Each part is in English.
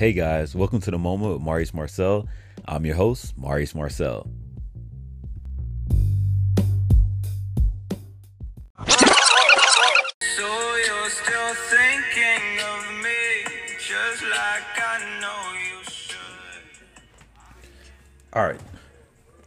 Hey guys, welcome to the moment with Maurice Marcel. I'm your host, Maurice Marcel. So you're still thinking of me, just like I know you should. All right,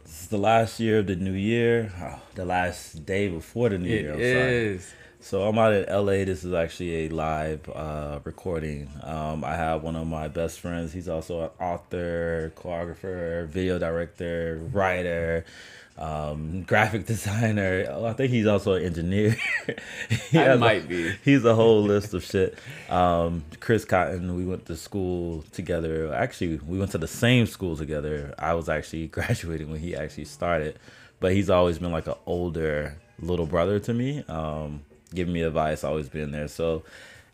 this is the last year of the new year, oh, the last day before the new It year. I'm sorry. So I'm out in LA. This is actually a live uh, recording. Um, I have one of my best friends. He's also an author, choreographer, video director, writer, um, graphic designer. Oh, I think he's also an engineer. He I has a- might be. He's a whole list of shit. Um, Chris Cotton. We went to school together. Actually, we went to the same school together. I was actually graduating when he actually started, but he's always been like an older little brother to me. Um, giving me advice, always been there. So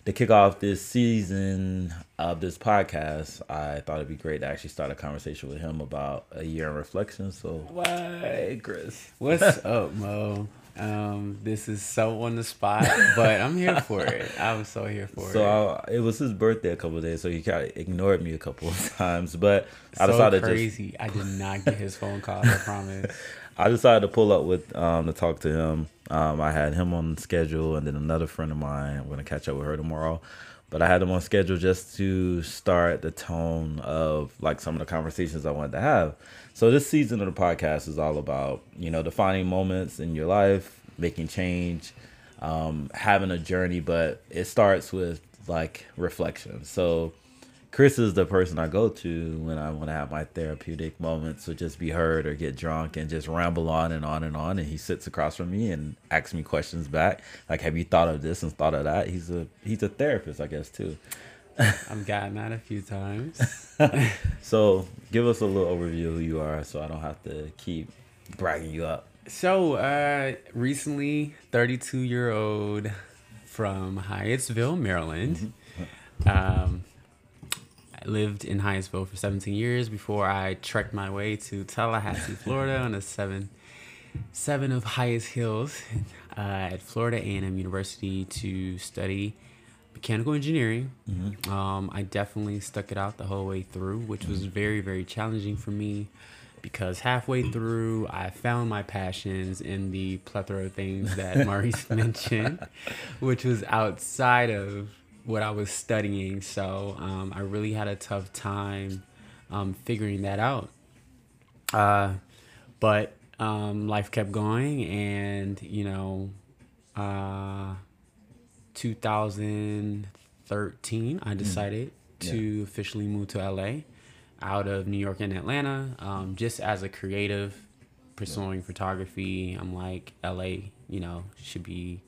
to kick off this season of this podcast, I thought it'd be great to actually start a conversation with him about a year in reflection. So What? hey, Chris. What's up, Mo? Um, this is so on the spot, but I'm here for it. I'm so here for So it. So it was his birthday a couple of days, so he kind of ignored me a couple of times. But I so decided to just crazy. I did not get his phone call. I promise. I decided to pull up with um to talk to him. Um, I had him on schedule, and then another friend of mine. I'm gonna catch up with her tomorrow. But I had him on schedule just to start the tone of like some of the conversations I wanted to have. So this season of the podcast is all about you know defining moments in your life, making change, um, having a journey. But it starts with like reflection. So Chris is the person I go to when I want to have my therapeutic moments or just be heard or get drunk and just ramble on and on and on. And he sits across from me and asks me questions back, like, "Have you thought of this and thought of that?" He's a he's a therapist, I guess, too. I've gotten that a few times. So give us a little overview of who you are, so I don't have to keep bragging you up. So, uh, recently, 32 year old from Hyattsville, Maryland. Um, I lived in Hyattsville for 17 years before I trekked my way to Tallahassee, Florida, on the seven seven of highest hills uh, at Florida A&M University to study mechanical engineering. Um, I definitely stuck it out the whole way through, which was very, very challenging for me because halfway through, I found my passions in the plethora of things that Maurice mentioned, which was outside of what I was studying. So um, I really had a tough time um, figuring that out. Uh, but um, life kept going, and you know, uh, 2013, I decided to officially move to LA out of New York and Atlanta. Um, just as a creative pursuing photography, I'm like, LA, you know, should be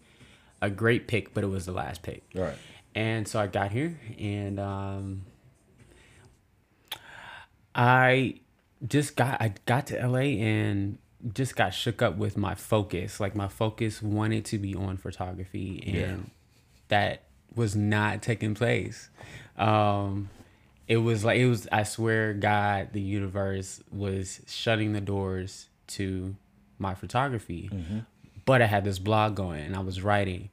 a great pick, but it was the last pick. Right. And so I got here and um, I just got I got to LA and just got shook up with my focus. Like my focus wanted to be on photography and Yeah. that was not taking place. Um it was like it was I swear God the universe was shutting the doors to my photography. But I had this blog going and I was writing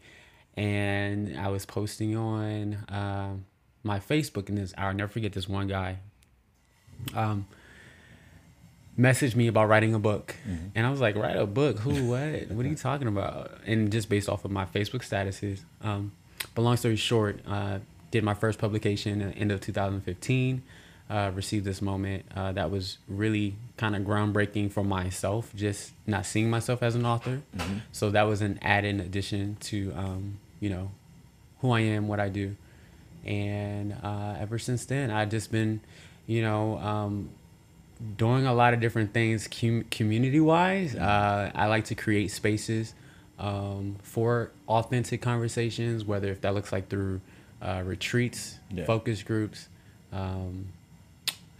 and I was posting on um, my Facebook and this I'll never forget this one guy um messaged me about writing a book. And I was like write a book? Who? What? What are you talking about? And just based off of my Facebook statuses um but long story short uh did my first publication at the end of 2015 uh, received this moment uh, that was really kind of groundbreaking for myself just not seeing myself as an author. So that was an added addition to um, you know who I am what I do and uh, ever since then I've just been you know um, doing a lot of different things com- community wise. Uh, I like to create spaces um, for authentic conversations, whether if that looks like through uh, retreats, Yeah. focus groups. Um,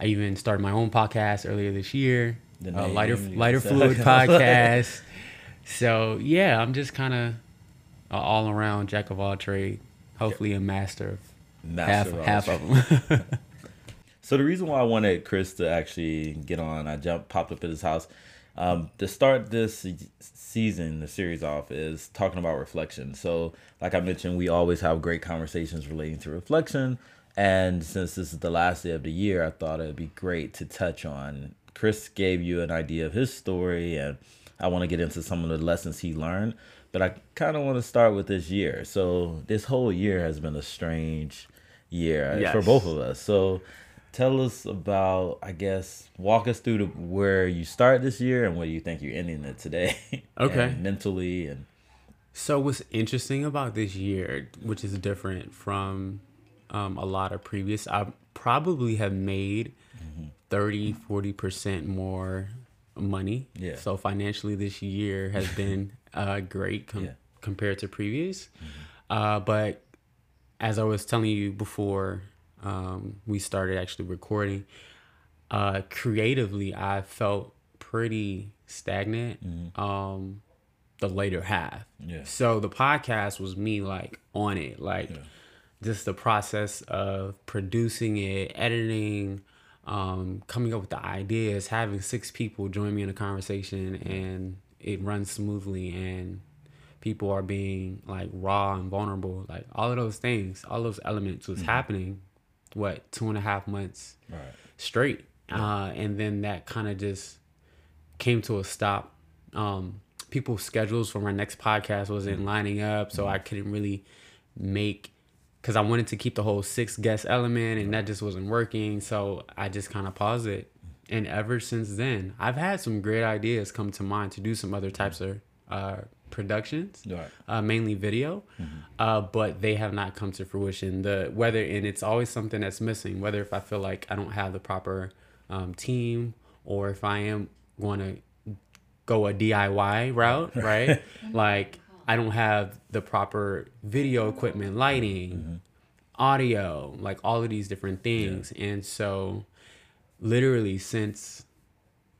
I even started my own podcast earlier this year, The uh, lighter lighter fluid podcast. So yeah, I'm just kind of all around jack of all trade. Hopefully a master of Master of half all half of them. So the reason why I wanted Chris to actually get on, I jumped, popped up at his house. Um, to start this season, the series off is talking about reflection. So, like I mentioned, we always have great conversations relating to reflection, And since this is the last day of the year, I thought it'd be great to touch on. Chris gave you an idea of his story, and I want to get into some of the lessons he learned. But I kind of want to start with this year. So this whole year has been a strange year uh, for both of us. So tell us about, I guess, walk us through the, where you start this year and where you think you're ending it today. Okay. and mentally and So what's interesting about this year, which is different from um, a lot of previous, I probably have made 30, 40% more money. Yeah. So financially this year has been uh, great com- Yeah. compared to previous. Uh, but as I was telling you before um, we started actually recording, uh, creatively, I felt pretty stagnant um, the later half. Yeah. So the podcast was me like on it, like just the process of producing it, editing, um, coming up with the ideas, having six people join me in a conversation, and it runs smoothly and people are being like raw and vulnerable. Like all of those things all those elements was happening what two and a half months right. straight. Uh, and then that kind of just came to a stop. Um, people's schedules for my next podcast wasn't lining up so i couldn't really make because i wanted to keep the whole six guest element and that just wasn't working. So i just kind of paused it and ever since then i've had some great ideas come to mind to do some other types of uh, productions Right. uh, mainly video, uh, but they have not come to fruition. The whether and it's always something that's missing. Whether if I feel like I don't have the proper um, team, or if I am going to go a DIY route, right? like I don't have the proper video equipment, lighting, audio, like all of these different things, and so literally since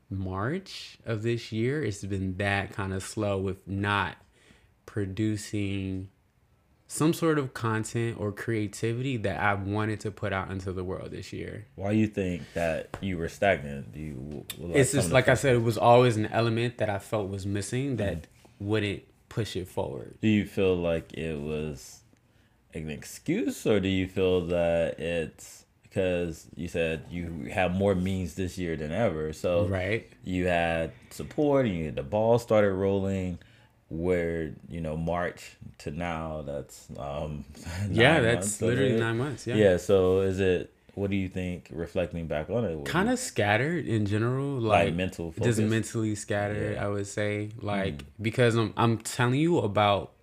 March of this year, it's been that kind of slow with not producing some sort of content or creativity that I wanted to put out into the world this year. Why you think that you were stagnant? Do you? like it's just like I said, it was always an element that I felt was missing mm-hmm. that wouldn't push it forward. Do you feel like it was an excuse, or do you feel that it's because you said you have more means this year than ever? So Right. you had support, and you, the ball started rolling. Where you know March to now, that's um Yeah, that's months literally nine months. Yeah. Yeah. So is it? What do you think? Reflecting back on it, Kind of scattered in general, like, like mental focus. just mentally scattered. Yeah. I would say, like because I'm I'm telling you about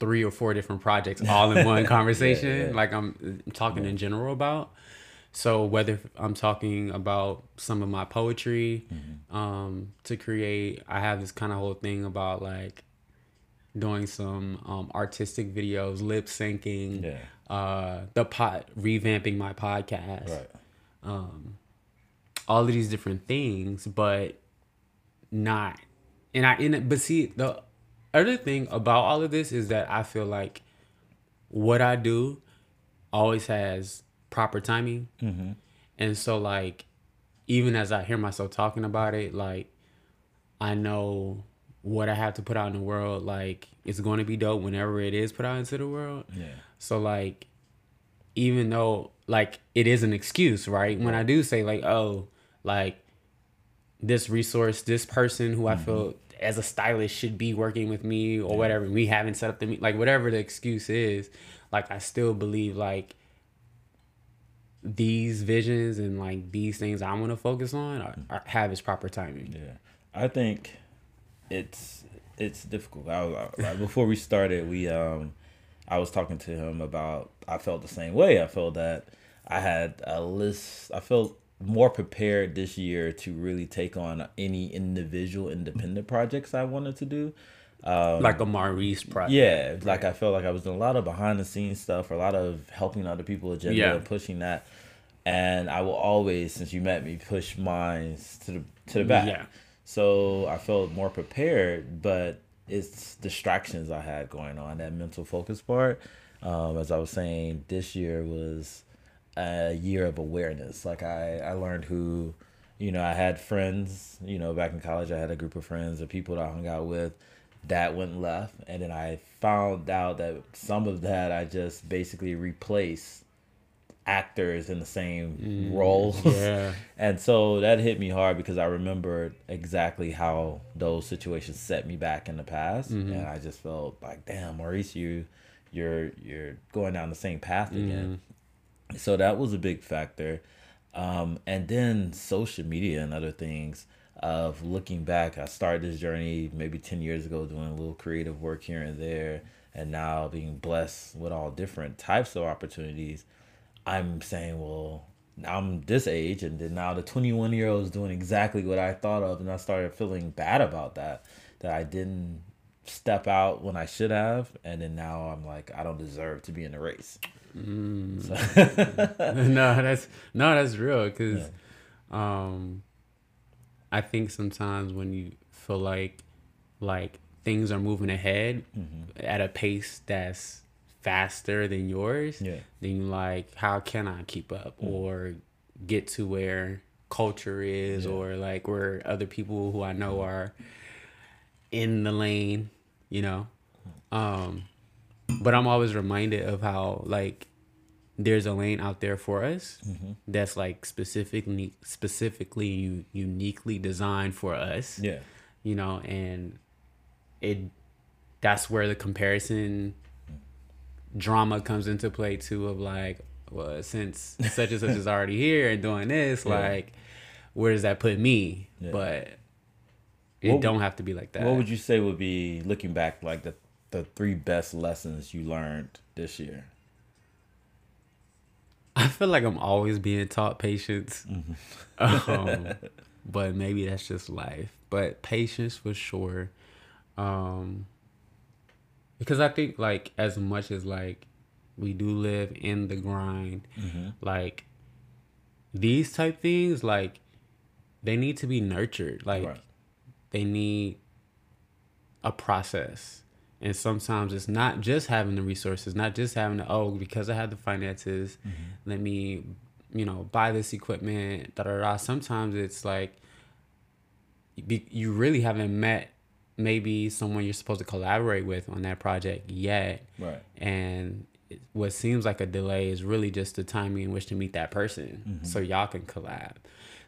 three or four different projects all in one conversation. yeah. Like I'm talking in general about. So whether I'm talking about some of my poetry Mm-hmm. um, to create, I have this kind of whole thing about like doing some um, artistic videos, lip syncing, Yeah. uh, the pot revamping my podcast Right. all of these different things, but not. And I, and but see, the other thing about all of this is that I feel like what I do always has proper timing, mm-hmm. and so like, even as I hear myself talking about it, like, I know what I have to put out in the world. Like, it's going to be dope whenever it is put out into the world. Yeah. So like even though like it is an excuse, right? When I do say like, oh, like this resource, this person who I feel as a stylist should be working with me or whatever, we haven't set up the like whatever the excuse is, like I still believe like these visions and like these things I want to focus on are, are, have its proper timing. Yeah, I think it's it's difficult. I, was- like, before we started, we um, I was talking to him about. I felt the same way. I felt that I had a list. I felt more prepared this year to really take on any individual independent projects I wanted to do. Like a Maurice project. Yeah, like I felt like I was doing a lot of behind the scenes stuff, a lot of helping other people agenda Yeah. and pushing that. And I will always, since you met me, push mine to the to the back. Yeah. So I felt more prepared, but it's distractions I had going on that mental focus part. Um, as I was saying, this year was a year of awareness. Like I, I learned who, you know, I had friends, you know, back in college, I had a group of friends or people that I hung out with that went left. And then I found out that some of that I just basically replaced actors in the same mm, roles, yeah. and so that hit me hard because I remembered exactly how those situations set me back in the past, mm-hmm. and I just felt like, damn, Maurice, you, you're you're going down the same path again. Mm-hmm. So that was a big factor, um, and then social media and other things. Of looking back, I started this journey maybe ten years ago, doing a little creative work here and there, and now being blessed with all different types of opportunities. I'm saying, well, I'm this age, and then now the 21 year old is doing exactly what I thought of, and I started feeling bad about that, that I didn't step out when I should have, and then now I'm like, I don't deserve to be in the race. no, that's no, that's real. Cause, um, I think sometimes when you feel like, like things are moving ahead mm-hmm. at a pace that's faster than yours, Yeah. then like, how can I keep up mm. or get to where culture is or like where other people who I know mm. are in the lane, you know? Mm. Um, but I'm always reminded of how like there's a lane out there for us mm-hmm. that's like specifically specifically uniquely designed for us Yeah. you know and it that's where the comparison drama comes into play too of like well since such and such is already here and doing this Yeah. like where does that put me Yeah. but it What- don't have to be like that What would you say would be looking back like the the three best lessons you learned this year? I feel like I'm always being taught patience. um, but maybe that's just life. But patience for sure. Um, because I think like as much as like we do live in the grind, like these type things, like they need to be nurtured. Like Right. they need a process. And sometimes it's not just having the resources, not just having the oh, because I have the finances, let me, you know, buy this equipment. Da da da. Sometimes it's like you really haven't met maybe someone you're supposed to collaborate with on that project yet, Right. and what seems like a delay is really just the timing in which to meet that person, so y'all can collab.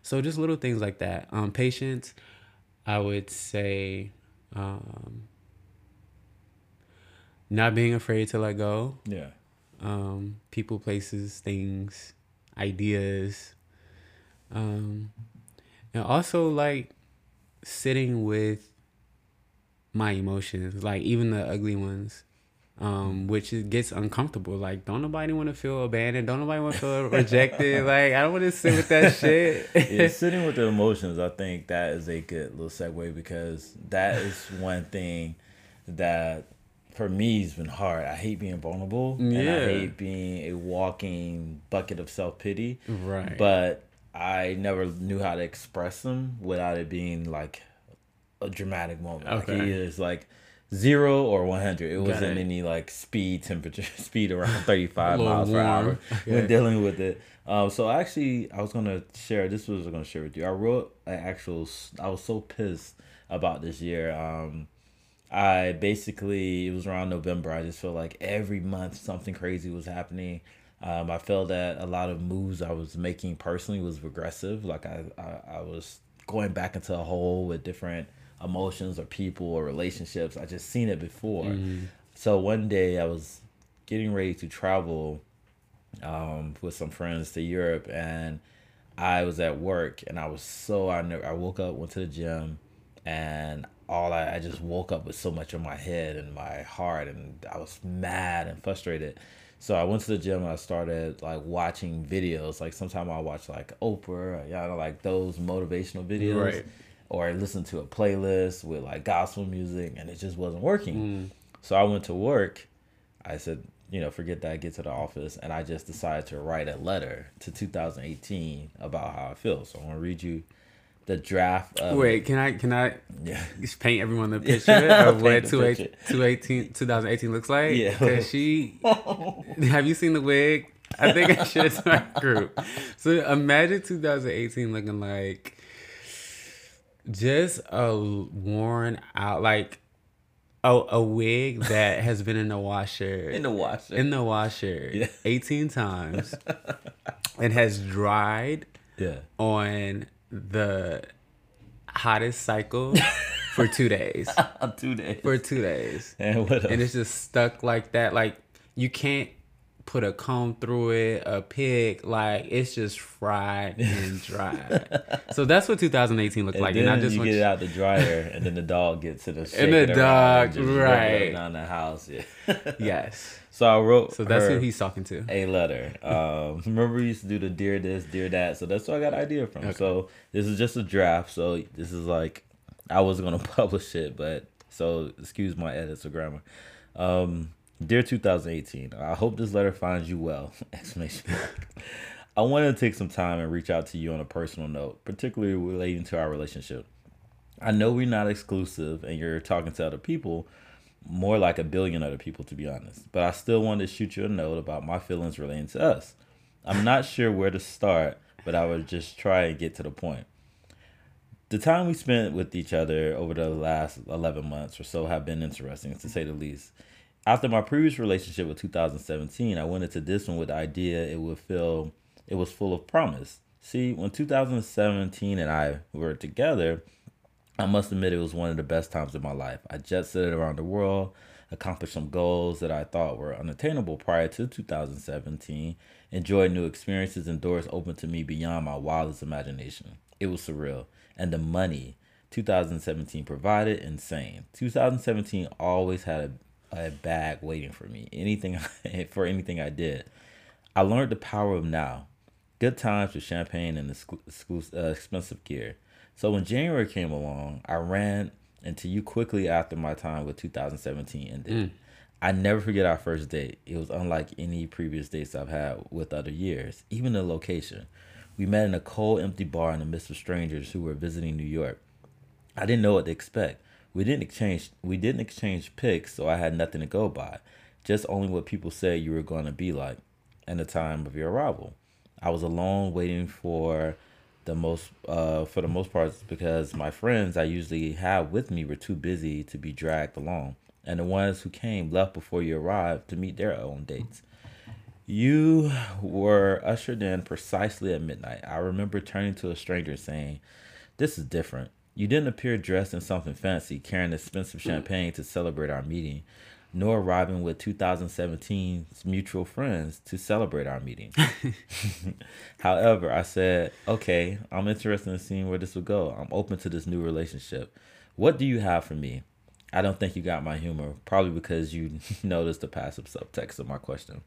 So just little things like that. Um, patience, I would say, um, not being afraid to let go. Yeah. Um, people, places, things, ideas, um, and also like sitting with my emotions, like even the ugly ones. Um, which it gets uncomfortable. Like, don't nobody want to feel abandoned. Don't nobody want to feel rejected. Like, I don't want to sit with that shit. yeah, sitting with the emotions, I think that is a good little segue because that is one thing that for me has been hard. I hate being vulnerable and I hate being a walking bucket of self pity. Right. But I never knew how to express them without it being like a dramatic moment. Like Okay. is like zero or one hundred. It Got wasn't it. any like speed temperature speed around thirty five A little miles per hour warm. when dealing with it. Um, so actually, I was gonna share. This was gonna share with you. I wrote an actual. I was so pissed about this year. Um, I basically it was around November. I just felt like every month something crazy was happening. Um, I felt that a lot of moves I was making personally was regressive. Like I, I, I was going back into a hole with different emotions or people or relationships. I just seen it before. So one day I was getting ready to travel um, with some friends to Europe, and I was at work, and I was so I never I woke up, went to the gym, and all I, I just woke up with so much in my head and my heart, and I was mad and frustrated. So I went to the gym and I started like watching videos. Like sometimes I'll watch like Oprah, or, you know, like those motivational videos, Right. or I listen to a playlist with like gospel music, and it just wasn't working. Mm. So I went to work. I said, you know, forget that, get to the office. And I just decided to write a letter to 2018 about how I feel. So I'm going to read you the draft of. Wait, can I can I Yeah. just paint everyone the picture of what Paint the 28 picture. 2018 2018 looks like? Yeah. Cause she, have you seen the wig? I think I should my group. So imagine 2018 looking like just a worn out, like a, a wig that has been in the washer In the washer. in the washer Yeah. 18 times and has dried yeah. on the hottest cycle for two days. Two days. For two days. and what else? And it's just stuck like that. Like you can't put a comb through it, a pick, like it's just fried and dried. so that's what 2018 looked And like. then And I just you get you- it out the dryer, and then the dog gets it and And the dog, right. down the house. Yeah. Yes. So I wrote. So that's who he's talking to. a letter. Um, remember we used to do the dear this, dear that. So that's where I got idea from. So this is just a draft. So this is like I was gonna publish it, but so excuse my edits or grammar. Um, dear 2018, I hope this letter finds you well! Exclamation mark. I wanted to take some time and reach out to you on a personal note, particularly relating to our relationship. I know we're not exclusive and you're talking to other people, more like a billion other people, to be honest. But I still wanted to shoot you a note about my feelings relating to us. I'm not sure where to start, but I would just try and get to the point. The time we spent with each other over the last 11 months or so have been interesting, to say the least. After my previous relationship with 2017, I went into this one with the idea it would feel it was full of promise. See, when 2017 and I were together, I must admit it was one of the best times of my life. I jet setted around the world, accomplished some goals that I thought were unattainable prior to 2017, enjoyed new experiences and doors opened to me beyond my wildest imagination. It was surreal. And the money 2017 provided, insane. 2017 always had a, a bag waiting for me. Anything for anything I did. I learned the power of now. Good times with champagne and exclu- exclu- uh, expensive gear. So when January came along, I ran into you quickly after my time with 2017 ended. Mm. I never forget our first date. It was unlike any previous dates I've had with other years, even the location. We met in a cold, empty bar in the midst of strangers who were visiting New York. I didn't know what to expect. We didn't exchange we didn't exchange pics, so I had nothing to go by. Just only what people said you were going to be like and the time of your arrival. I was alone waiting for the most uh for the most part because my friends I usually have with me were too busy to be dragged along. And the ones who came left before you arrived to meet their own dates. You were ushered in precisely at midnight. I remember turning to a stranger saying, This is different. You didn't appear dressed in something fancy, carrying expensive champagne to celebrate our meeting, nor arriving with 2017's mutual friends to celebrate our meeting. However, I said, Okay, I'm interested in seeing where this will go. I'm open to this new relationship. What do you have for me? I don't think you got my humor, probably because you noticed the passive subtext of my question.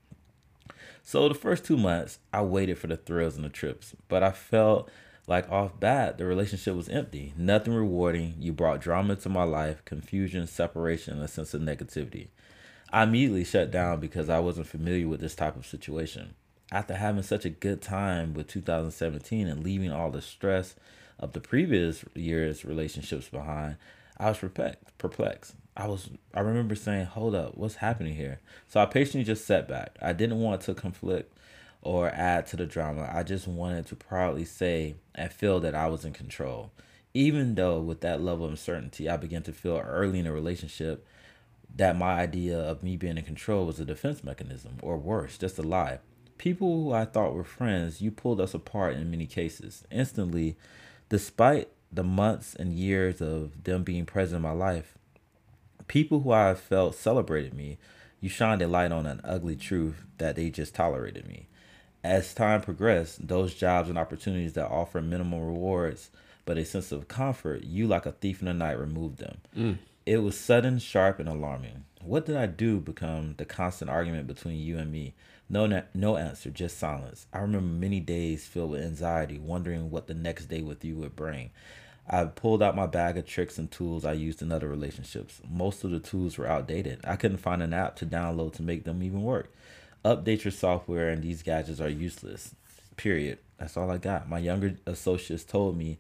So the first two months, I waited for the thrills and the trips, but I felt like off bat the relationship was empty, nothing rewarding. You brought drama to my life, confusion, separation, and a sense of negativity. I immediately shut down because I wasn't familiar with this type of situation. After having such a good time with 2017 and leaving all the stress of the previous year's relationships behind, I was perplexed. I was. I remember saying, "Hold up, what's happening here?" So I patiently just sat back. I didn't want to conflict or add to the drama. I just wanted to proudly say and feel that I was in control. Even though with that level of uncertainty, I began to feel early in a relationship that my idea of me being in control was a defense mechanism, or worse, just a lie. People who I thought were friends, you pulled us apart in many cases. Instantly, despite the months and years of them being present in my life, people who I felt celebrated me, you shined a light on an ugly truth that they just tolerated me. As time progressed, those jobs and opportunities that offer minimal rewards but a sense of comfort, you like a thief in the night removed them. Mm. It was sudden, sharp, and alarming. What did I do become the constant argument between you and me? No, no answer, just silence. I remember many days filled with anxiety, wondering what the next day with you would bring. I pulled out my bag of tricks and tools I used in other relationships. Most of the tools were outdated. I couldn't find an app to download to make them even work. Update your software, and these gadgets are useless. Period. That's all I got. My younger associates told me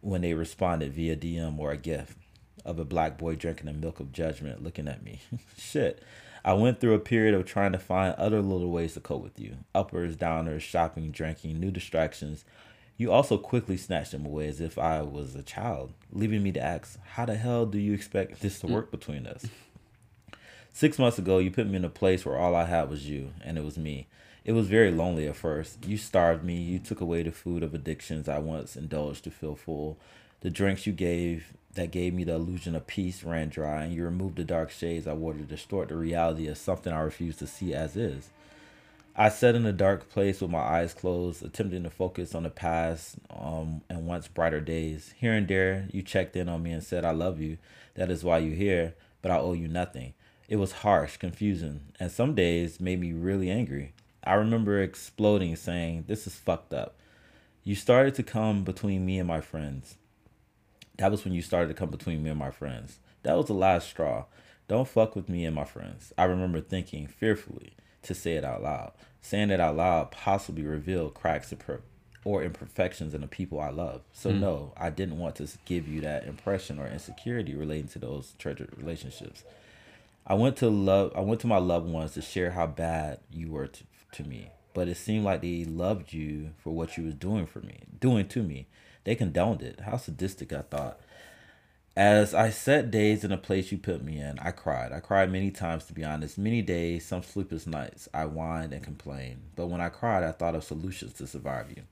when they responded via DM or a gift of a black boy drinking the milk of judgment looking at me. Shit. I went through a period of trying to find other little ways to cope with you. Uppers, downers, shopping, drinking, new distractions. You also quickly snatched them away as if I was a child, leaving me to ask, how the hell do you expect this to work between us? Six months ago, you put me in a place where all I had was you, and it was me. It was very lonely at first. You starved me. You took away the food of addictions I once indulged to feel full. The drinks you gave that gave me the illusion of peace ran dry, and you removed the dark shades I wore to distort the reality of something I refused to see as is. I sat in a dark place with my eyes closed, attempting to focus on the past um, and once brighter days. Here and there, you checked in on me and said, I love you. That is why you're here, but I owe you nothing. It was harsh, confusing, and some days made me really angry. I remember exploding, saying, This is fucked up. You started to come between me and my friends. That was when you started to come between me and my friends. That was the last straw. Don't fuck with me and my friends. I remember thinking fearfully to say it out loud. Saying it out loud possibly revealed cracks or imperfections in the people I love. So Mm. no, I didn't want to give you that impression or insecurity relating to those treasured relationships. I went to love. I went to my loved ones to share how bad you were to, to me, but it seemed like they loved you for what you was doing for me, doing to me. They condoned it. How sadistic I thought. As I sat days in a place you put me in, I cried. I cried many times, to be honest. Many days, some sleepless nights, I whined and complained. But when I cried, I thought of solutions to survive you.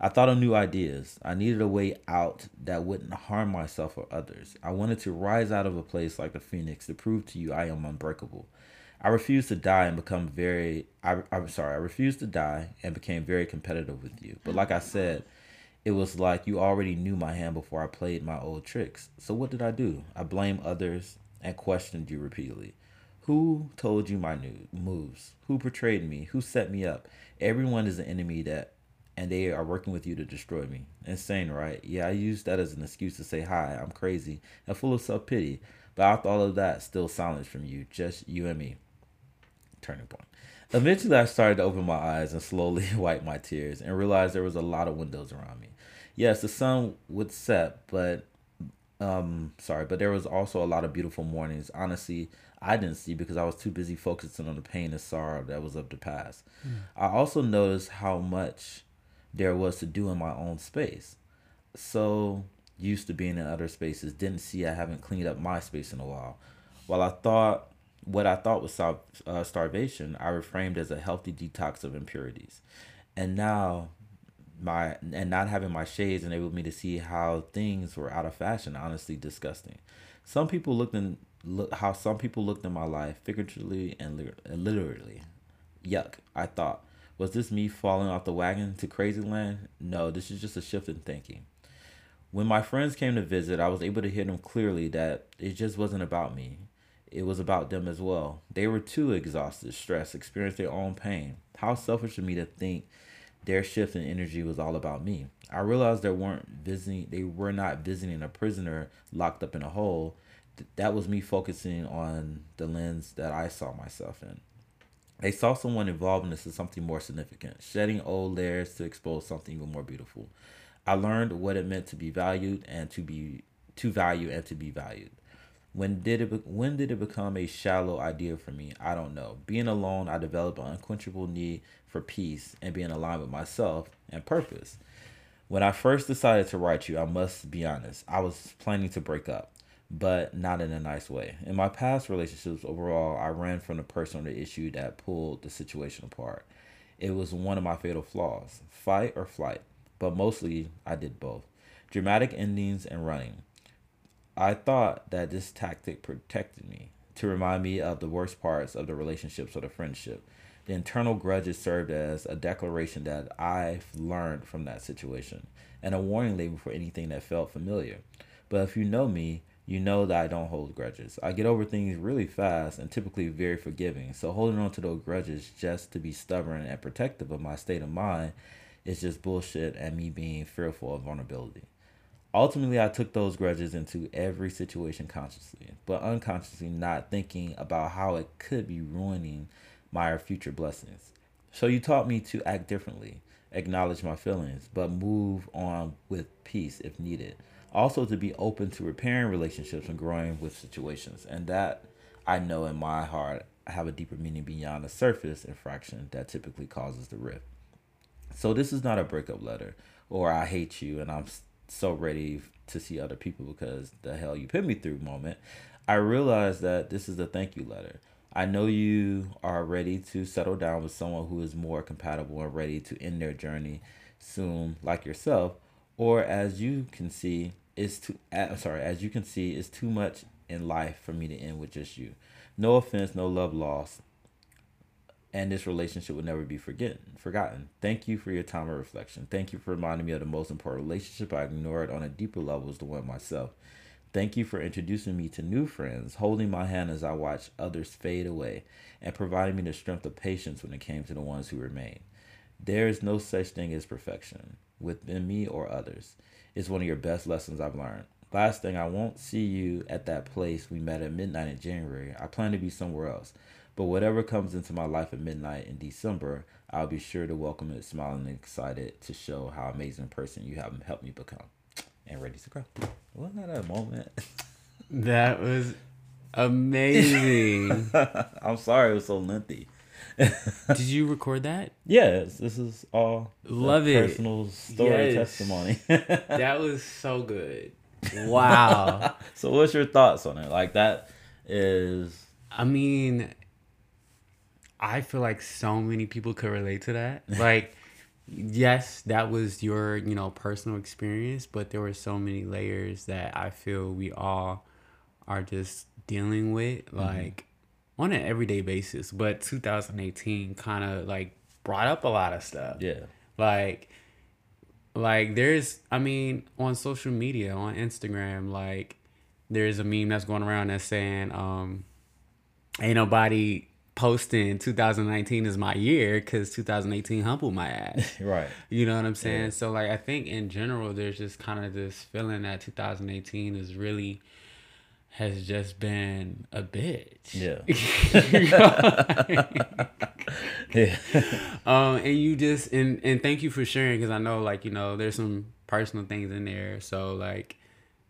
I thought of new ideas. I needed a way out that wouldn't harm myself or others. I wanted to rise out of a place like the phoenix to prove to you I am unbreakable. I refused to die and become very I, I'm sorry, I refused to die and became very competitive with you. But like I said, it was like you already knew my hand before I played my old tricks. So what did I do? I blamed others and questioned you repeatedly. Who told you my new moves? Who portrayed me? Who set me up? Everyone is an enemy that and they are working with you to destroy me. Insane, right? Yeah, I used that as an excuse to say hi, I'm crazy and full of self pity. But after all of that, still silence from you, just you and me. Turning point. Eventually, I started to open my eyes and slowly wipe my tears and realized there was a lot of windows around me. Yes, the sun would set, but um, sorry, but there was also a lot of beautiful mornings. Honestly, I didn't see because I was too busy focusing on the pain and sorrow that was of the past. I also noticed how much there was to do in my own space. So used to being in other spaces, didn't see I haven't cleaned up my space in a while. While I thought what I thought was uh, starvation, I reframed as a healthy detox of impurities. And now my and not having my shades enabled me to see how things were out of fashion, honestly disgusting. Some people looked in look how some people looked in my life figuratively and and literally. Yuck, I thought. Was this me falling off the wagon to crazy land? No, this is just a shift in thinking. When my friends came to visit, I was able to hear them clearly that it just wasn't about me. It was about them as well. They were too exhausted, stressed, experienced their own pain. How selfish of me to think their shift in energy was all about me. I realized they weren't visiting they were not visiting a prisoner locked up in a hole. Th- That was me focusing on the lens that I saw myself in. They saw someone involved in this as something more significant, shedding old layers to expose something even more beautiful. I learned what it meant to be valued and to be to value and to be valued. When did it when did it become a shallow idea for me? I don't know. Being alone, I developed an unquenchable need for peace and being aligned with myself and purpose. When I first decided to write you, I must be honest, I was planning to break up, but not in a nice way. In my past relationships, overall, I ran from the person or the issue that pulled the situation apart. It was one of my fatal flaws fight or flight, but mostly I did both. Dramatic endings and running. I thought that this tactic protected me to remind me of the worst parts of the relationships or the friendship. The internal grudges served as a declaration that I've learned from that situation and a warning label for anything that felt familiar. But if you know me, you know that I don't hold grudges. I get over things really fast and typically very forgiving. So holding on to those grudges just to be stubborn and protective of my state of mind is just bullshit and me being fearful of vulnerability. Ultimately, I took those grudges into every situation consciously, but unconsciously not thinking about how it could be ruining my future blessings. So you taught me to act differently, acknowledge my feelings, but move on with peace if needed. Also to be open to repairing relationships and growing with situations. And that I know in my heart I have a deeper meaning beyond the surface infraction that typically causes the rift. So this is not a breakup letter or I hate you and I'm so ready to see other people because the hell you put me through moment. I realize that this is a thank you letter. I know you are ready to settle down with someone who is more compatible and ready to end their journey soon, like yourself. Or as you can see, it's too. I'm sorry. As you can see, it's too much in life for me to end with just you. No offense, no love lost, and this relationship will never be forgotten. Forgotten. Thank you for your time of reflection. Thank you for reminding me of the most important relationship I ignored on a deeper level is the one myself. Thank you for introducing me to new friends, holding my hand as I watched others fade away, and providing me the strength of patience when it came to the ones who remain. There is no such thing as perfection within me or others. It's one of your best lessons I've learned. Last thing, I won't see you at that place we met at midnight in January. I plan to be somewhere else. But whatever comes into my life at midnight in December, I'll be sure to welcome it smiling and excited to show how amazing a person you have helped me become and ready to grow. Wasn't that a moment? That was amazing. I'm sorry it was so lengthy. Did you record that? Yes, this is all Love it. personal story Yes. testimony. That was so good. Wow. so what's your thoughts on it? Like that is I mean, I feel like so many people could relate to that. Like, yes, that was your, you know, personal experience, but there were so many layers that I feel we all are just dealing with, like, on an everyday basis. But 2018 kind of like brought up a lot of stuff. yeah. Like, like there's, I mean, on social media, on Instagram, like there's a meme that's going around that's saying, um, ain't nobody posting 2019 is my year because 2018 humbled my ass. Right. You know what I'm saying? Yeah. So like I think in general there's just kind of this feeling that 2018 is really has just been a bitch. Yeah. Yeah. um and you just and and thank you for sharing because I know like you know there's some personal things in there. So like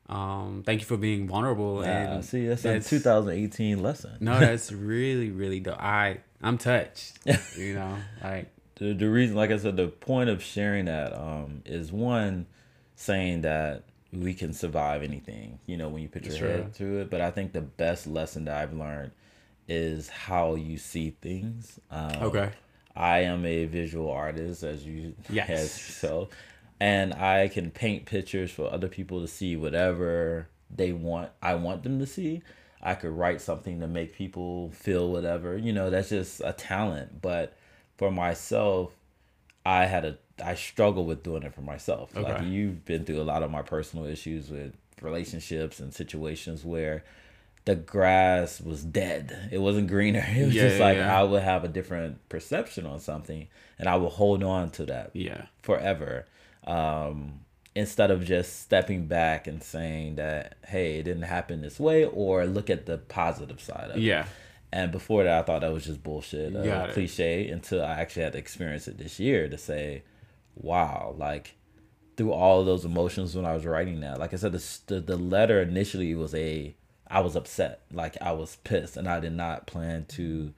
um thank you for being vulnerable Nah, and see, that's, a 2018 lesson. no, that's really, really dope. I I'm touched. You know, like the, the reason like i said the point of sharing that um is one saying that we can survive anything you know when you put your Sure. head through it but i think the best lesson that i've learned is how you see things um, okay. i am a visual artist as you Yes. as so and i can paint pictures for other people to see whatever they want i want them to see i could write something to make people feel whatever you know that's just a talent but for myself i had a i struggle with doing it for myself like you've been through a lot of my personal issues with relationships and situations where the grass was dead. It wasn't greener. It was Yeah, just like yeah. I would have a different perception on something and I would hold on to that Yeah. forever. Um, instead of just stepping back and saying that, hey, it didn't happen this way, or look at the positive side of it. Yeah. And before that, I thought that was just bullshit, uh, cliche, until I actually had to experience it this year to say, wow, like through all of those emotions when I was writing that. Like I said, the, the, the letter initially was a, I was upset. Like I was pissed and I did not plan to,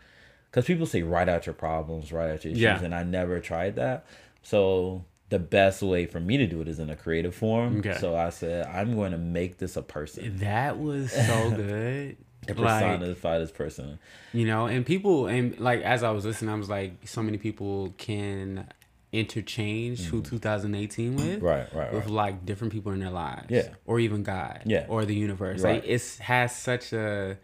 because people say write out your problems, write out your issues, Yeah. and I never tried that. So the best way for me to do it is in a creative form. Okay. So I said, I'm going to make this a person. That was so good. To like personify this person. you know, and people and like as I was listening, I was like, so many people can interchange who 2018 with. Mm-hmm. Right, right, With right. like different people in their lives. Yeah. Or even God. Yeah. Or the universe. Right. Like it's has such a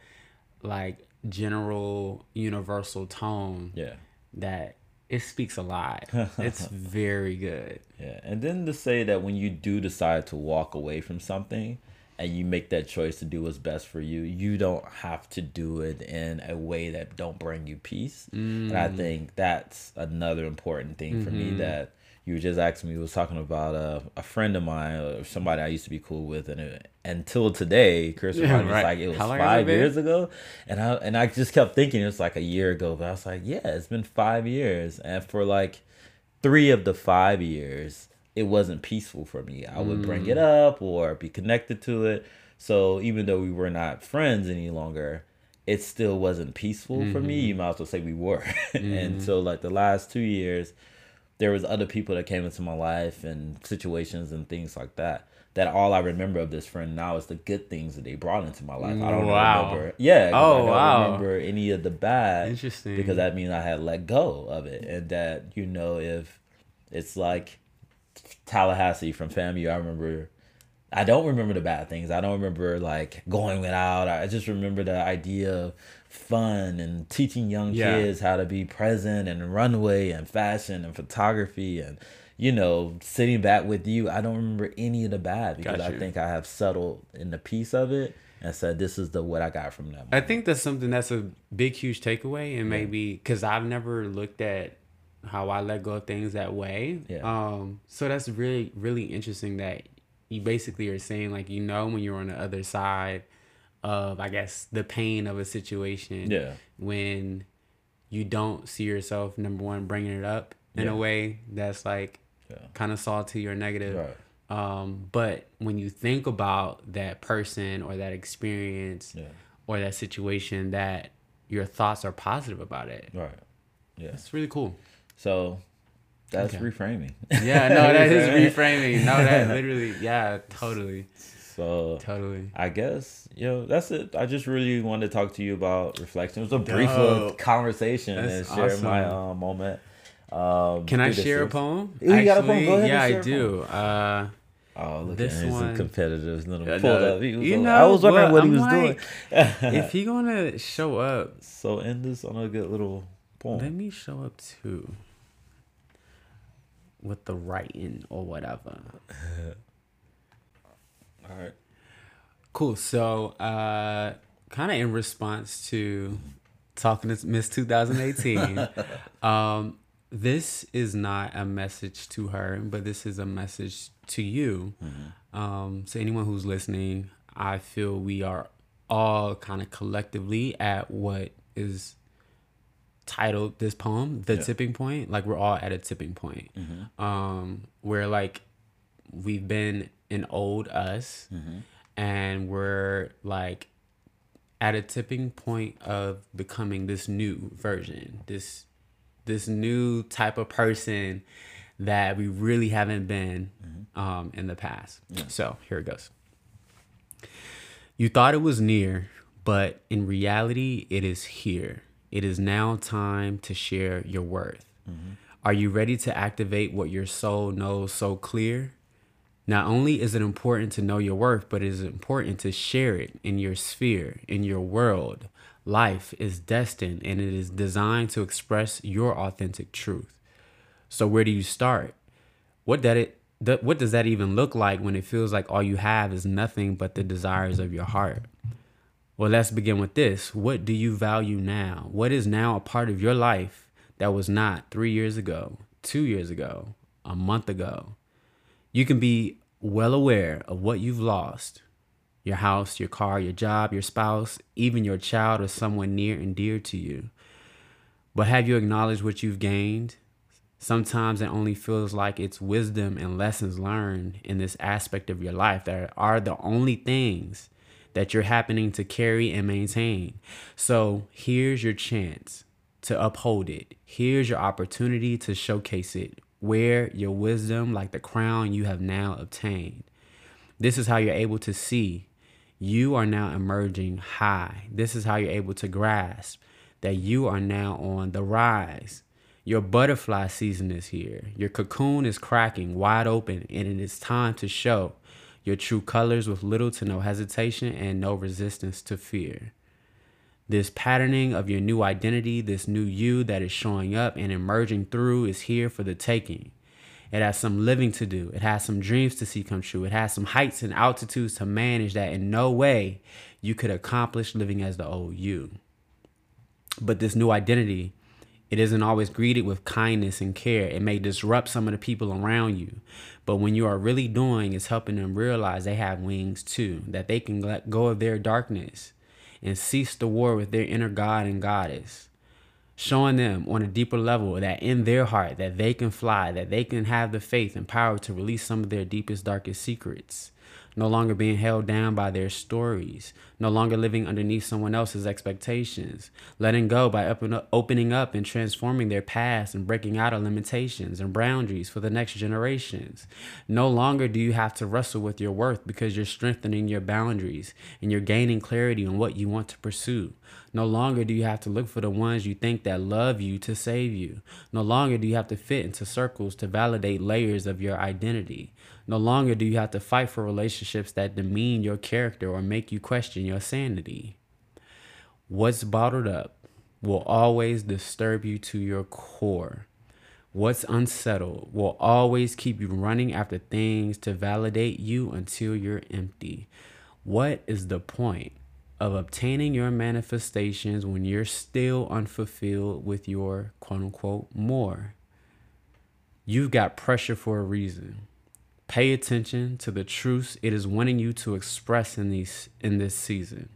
like general universal tone Yeah. that it speaks a lot. it's very good. Yeah, and then to say that when you do decide to walk away from something and you make that choice to do what's best for you, you don't have to do it in a way that don't bring you peace. And I mm. think that's another important thing for me mm-hmm. that you were just asking me was talking about uh, a friend of mine or somebody I used to be cool with and it, until today Chris Yeah, right. like it was it five years ago and I and I just kept thinking it was like a year ago but I was like yeah it's been five years and for like three of the five years, it wasn't peaceful for me. I would bring it up or be connected to it. So even though we were not friends any longer, it still wasn't peaceful for me. You might as well say we were. and so like the last two years, there was other people that came into my life and situations and things like that. That all I remember of this friend now is the good things that they brought into my life. I don't Wow. remember. Yeah. Oh, I don't oh, wow. remember any of the bad. Interesting. Because that means I had let go of it, and that you know if it's like Tallahassee from FAMU, I remember. I don't remember the bad things. I don't remember like going without. I just remember the idea of fun and teaching young Yeah. kids how to be present and runway and fashion and photography and you know sitting back with you. I don't remember any of the bad because I think I have settled in the piece of it and said this is the what I got from that. I think that's something that's a big, huge takeaway, and maybe because I've never looked at how I let go of things that way. Yeah. Um. So that's really, really interesting that you basically are saying like you know when you're on the other side of I guess the pain of a situation. Yeah. When you don't see yourself number one bringing it up in Yeah. a way that's like Yeah. kind of salty or negative. Right. Um, but when you think about that person or that experience Yeah. or that situation, that your thoughts are positive about it. Right. Yeah. It's really cool. So that's Okay. reframing. Yeah, no, that is reframing. No, that literally, yeah, totally, So totally. I guess you know that's it. I just really wanted to talk to you about reflection. It was a brief Dope. conversation That's and share my awesome. uh, moment. Um, Can I share a poem? Ooh, you got a poem? Yeah, I a do. Uh, Oh, look at This at his one- competitive little Yeah, pulled no, up. He was you know, I was wondering what he was like- doing. if he gonna show up, so end this on a good little poem. let me show up too. With the writing or whatever. All right. Cool. So, uh, kind of in response to talking to Miss 2018, um, this is not a message to her, but this is a message to you. Um, so, anyone who's listening, I feel we are all kind of collectively at what is titled this poem, The Tipping Point. Like, we're all at a tipping point. Um, where, like, we've been an old us and we're like at a tipping point of becoming this new version this this new type of person that we really haven't been um, in the past. So here it goes. You thought it was near but in reality it is here it is now time to share your worth mm-hmm. are you ready to activate what your soul knows so clear not only is it important to know your worth, but it is important to share it in your sphere, in your world. Life is destined and it is designed to express your authentic truth. So where do you start? What that it what does that even look like when it feels like all you have is nothing but the desires of your heart? Well, let's begin with this. What do you value now? What is now a part of your life that was not 3 years ago, 2 years ago, a month ago? You can be well aware of what you've lost your house, your car, your job, your spouse, even your child or someone near and dear to you. But have you acknowledged what you've gained? Sometimes it only feels like it's wisdom and lessons learned in this aspect of your life that are the only things that you're happening to carry and maintain. So here's your chance to uphold it. Here's your opportunity to showcase it. Wear your wisdom like the crown you have now obtained. This is how you're able to see you are now emerging high. This is how you're able to grasp that you are now on the rise. Your butterfly season is here. Your cocoon is cracking wide open, and it is time to show your true colors with little to no hesitation and no resistance to fear. This patterning of your new identity, this new you that is showing up and emerging through, is here for the taking. It has some living to do. It has some dreams to see come true. It has some heights and altitudes to manage that in no way you could accomplish living as the old you. But this new identity, it isn't always greeted with kindness and care. It may disrupt some of the people around you. But when you are really doing is helping them realize they have wings too, that they can let go of their darkness and cease the war with their inner God and goddess. Showing them on a deeper level that in their heart that they can fly, that they can have the faith and power to release some of their deepest, darkest secrets. No longer being held down by their stories, no longer living underneath someone else's expectations, letting go by open, opening up and transforming their past and breaking out of limitations and boundaries for the next generations. No longer do you have to wrestle with your worth because you're strengthening your boundaries and you're gaining clarity on what you want to pursue. No longer do you have to look for the ones you think that love you to save you. No longer do you have to fit into circles to validate layers of your identity. No longer do you have to fight for relationships that demean your character or make you question your sanity. What's bottled up will always disturb you to your core. What's unsettled will always keep you running after things to validate you until you're empty. What is the point of obtaining your manifestations when you're still unfulfilled with your quote unquote more? You've got pressure for a reason. Pay attention to the truths it is wanting you to express in these in this season.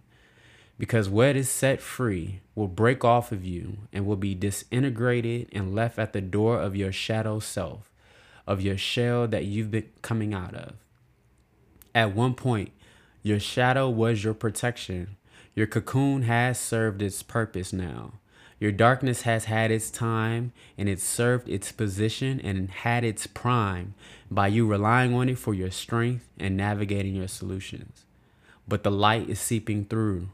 Because what is set free will break off of you and will be disintegrated and left at the door of your shadow self, of your shell that you've been coming out of. At one point, your shadow was your protection. Your cocoon has served its purpose now. Your darkness has had its time and it served its position and had its prime by you relying on it for your strength and navigating your solutions. But the light is seeping through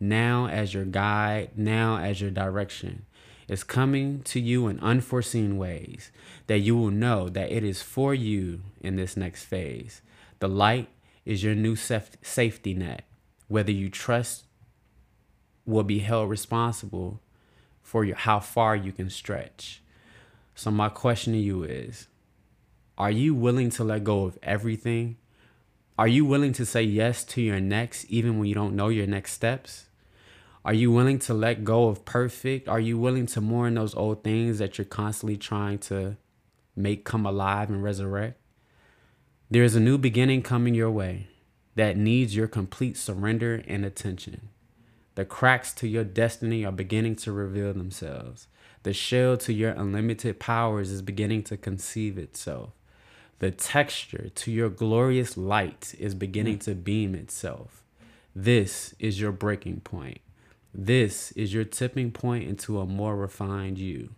now as your guide, now as your direction. It's coming to you in unforeseen ways that you will know that it is for you in this next phase. The light is your new safety net. Whether you trust will be held responsible for your, how far you can stretch. So my question to you is, are you willing to let go of everything? Are you willing to say yes to your next even when you don't know your next steps? Are you willing to let go of perfect? Are you willing to mourn those old things that you're constantly trying to make come alive and resurrect? There is a new beginning coming your way that needs your complete surrender and attention. The cracks to your destiny are beginning to reveal themselves. The shell to your unlimited powers is beginning to conceive itself. The texture to your glorious light is beginning to beam itself. This is your breaking point. This is your tipping point into a more refined you.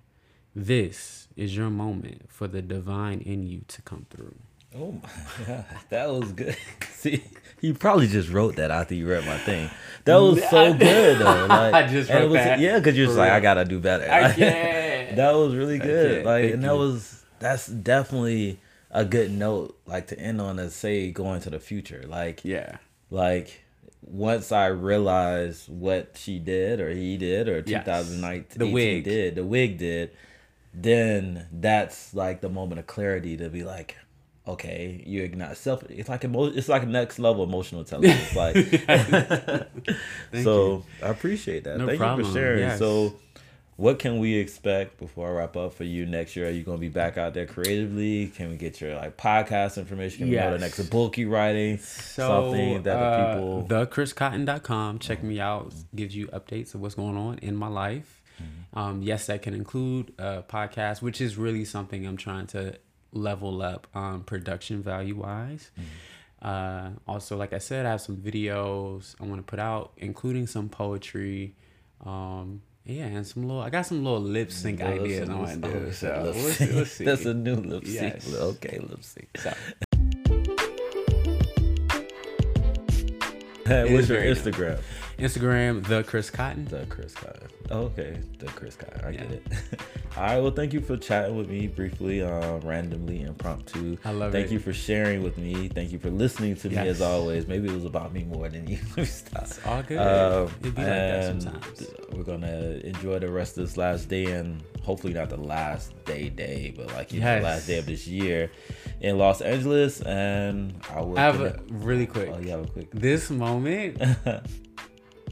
This is your moment for the divine in you to come through. Oh my god, that was good. See, you probably just wrote that after you read my thing. That was so good though. Like, I just wrote was, that. Yeah, because you're just like, I gotta do better. I can't. that was really good. Like, Thank and that you. was that's definitely a good note, like to end on to say going to the future. Like, Yeah. like once I realized what she did or he did or Yes. 2019 The wig. did, the wig did, then that's like the moment of clarity to be like, okay, you ignite self. It's like emo- It's like next level emotional intelligence. Like, so I appreciate that. No Thank you problem. for sharing. Yes. So. What can we expect before I wrap up for you next year? Are you going to be back out there creatively? Can we get your like podcast information? Can we know the next book you writing? So Something that the uh, people thechriscotton.com. Check me out. Gives you updates of what's going on in my life. Mm-hmm. Um, yes, that can include a podcast, which is really something I'm trying to level up um, production value wise. Mm-hmm. Uh, also, like I said, I have some videos I want to put out, including some poetry. Um, yeah, and some little. I got some little lip sync ideas new- want to do. So see. That's a new lip sync. Yes. Okay, lip sync. So, Hey, what's your Instagram? Instagram, the Chris Cotton. The Chris Cotton. Oh, okay, the Chris Cotton. I get it. All right. Well, thank you for chatting with me briefly, uh, randomly, impromptu. I love thank it. Thank you for sharing with me. Thank you for listening to me as always. Maybe it was about me more than you. Stop. It's all good. Um, It'd be like that sometimes. We're gonna enjoy the rest of this last day, and hopefully not the last day day, but like you know, Yes. the last day of this year in Los Angeles. And I will. I have a really quick. Oh, you have a quick. This moment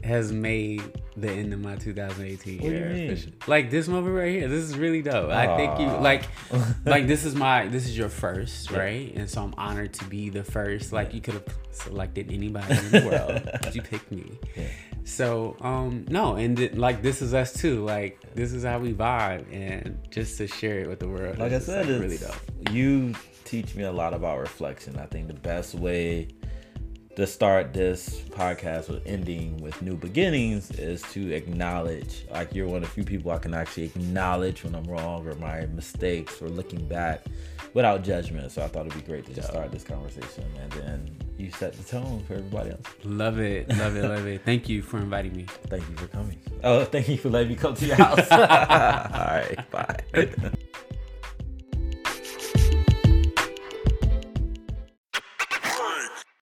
has made the end of my 2018 What year. official. Like this moment right here, this is really dope. I think you like, like this is my this is your first, right? And so I'm honored to be the first. Like you could have selected anybody in the world, but you picked me. Yeah. So um no, and th- like this is us too. Like this is how we vibe, and just to share it with the world. like I just, said, like, really dope. you teach me a lot about reflection. I think the best way to start this podcast with ending with new beginnings is to acknowledge like you're one of the few people I can actually acknowledge when I'm wrong or my mistakes or looking back without judgment. So I thought it'd be great to just start this conversation and then you set the tone for everybody else. Love it, love it, love it. Thank you for inviting me. Thank you for coming. Oh, thank you for letting me come to your house. All right, bye.